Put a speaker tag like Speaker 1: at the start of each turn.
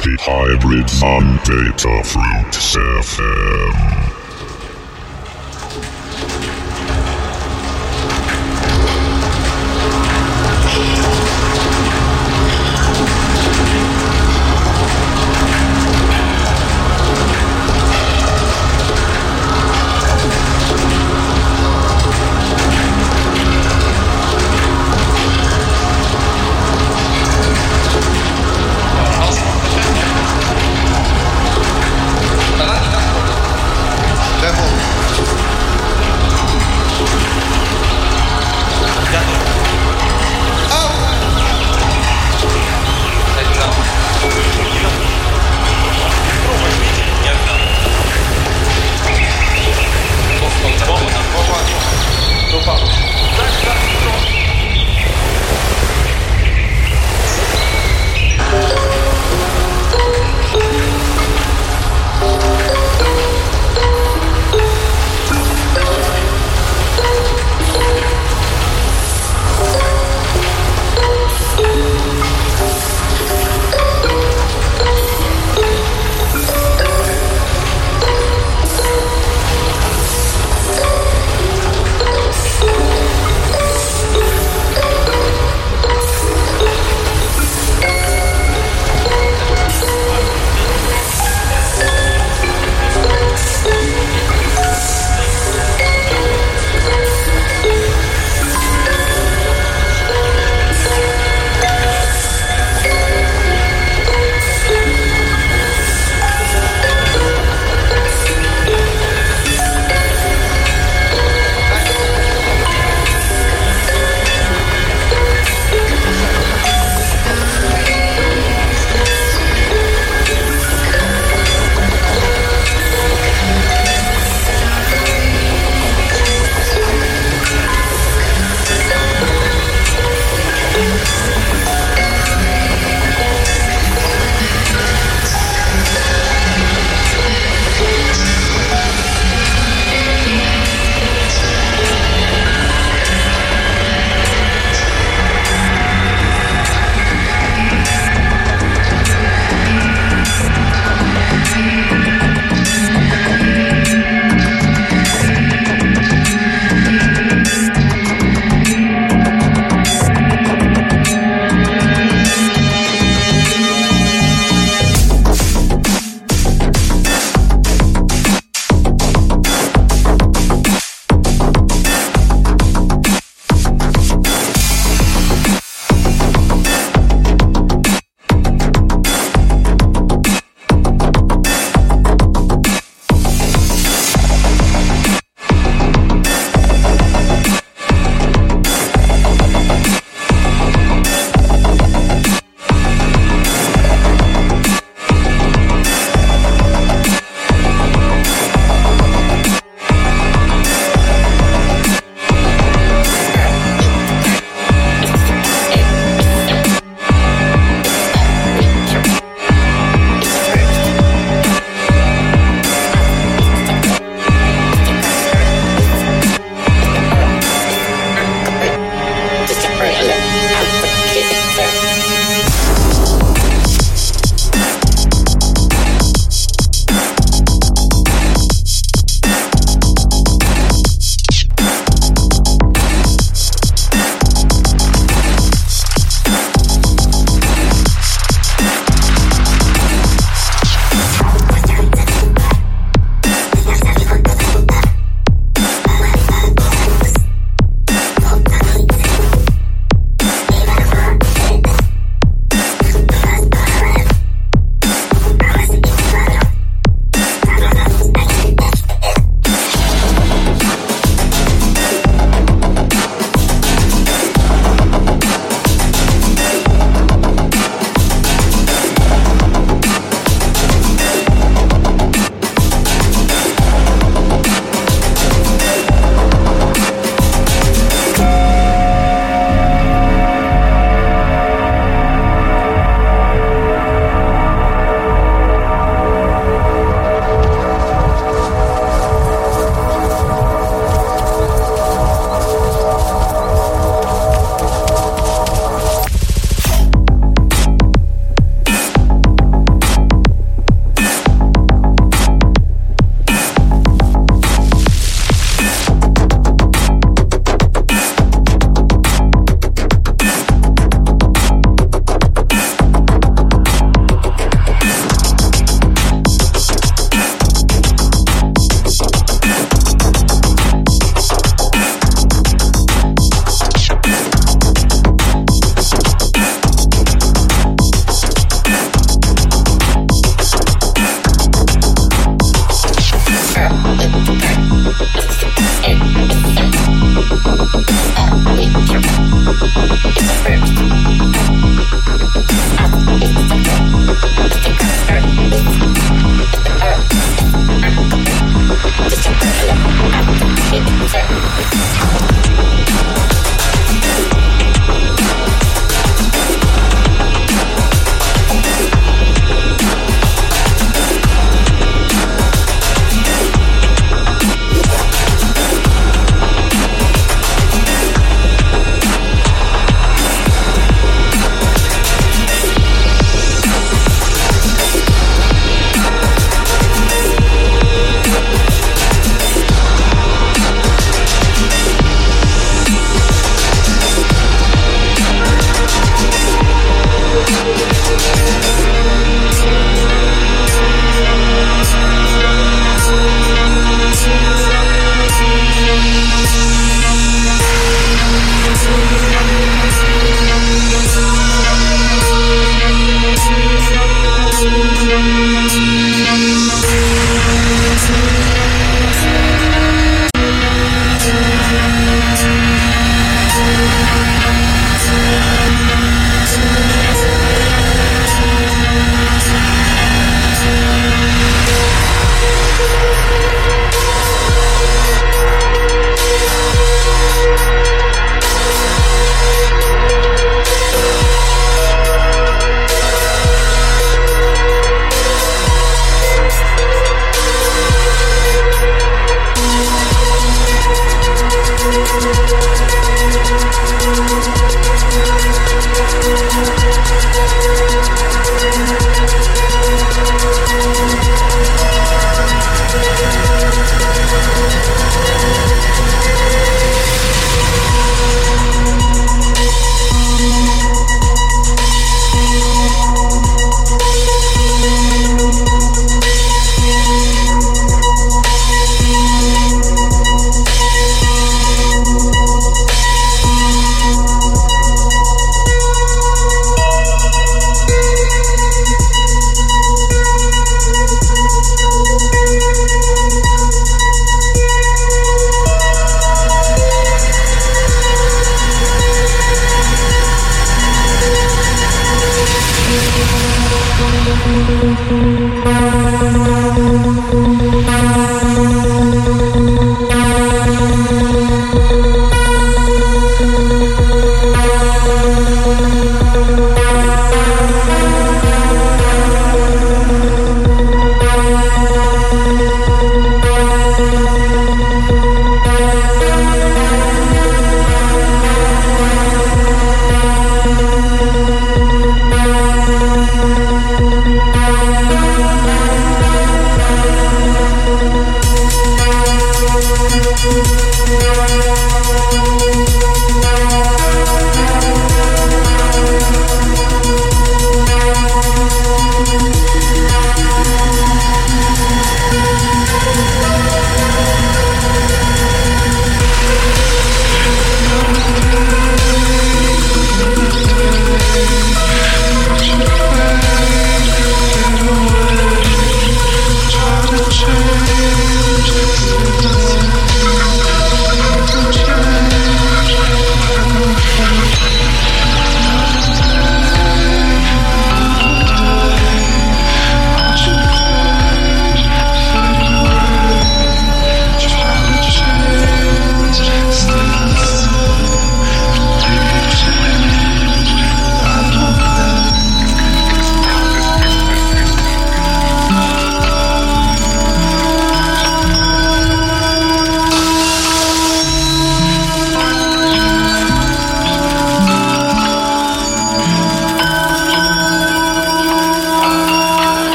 Speaker 1: Happy hybrids on Data Fruits FM.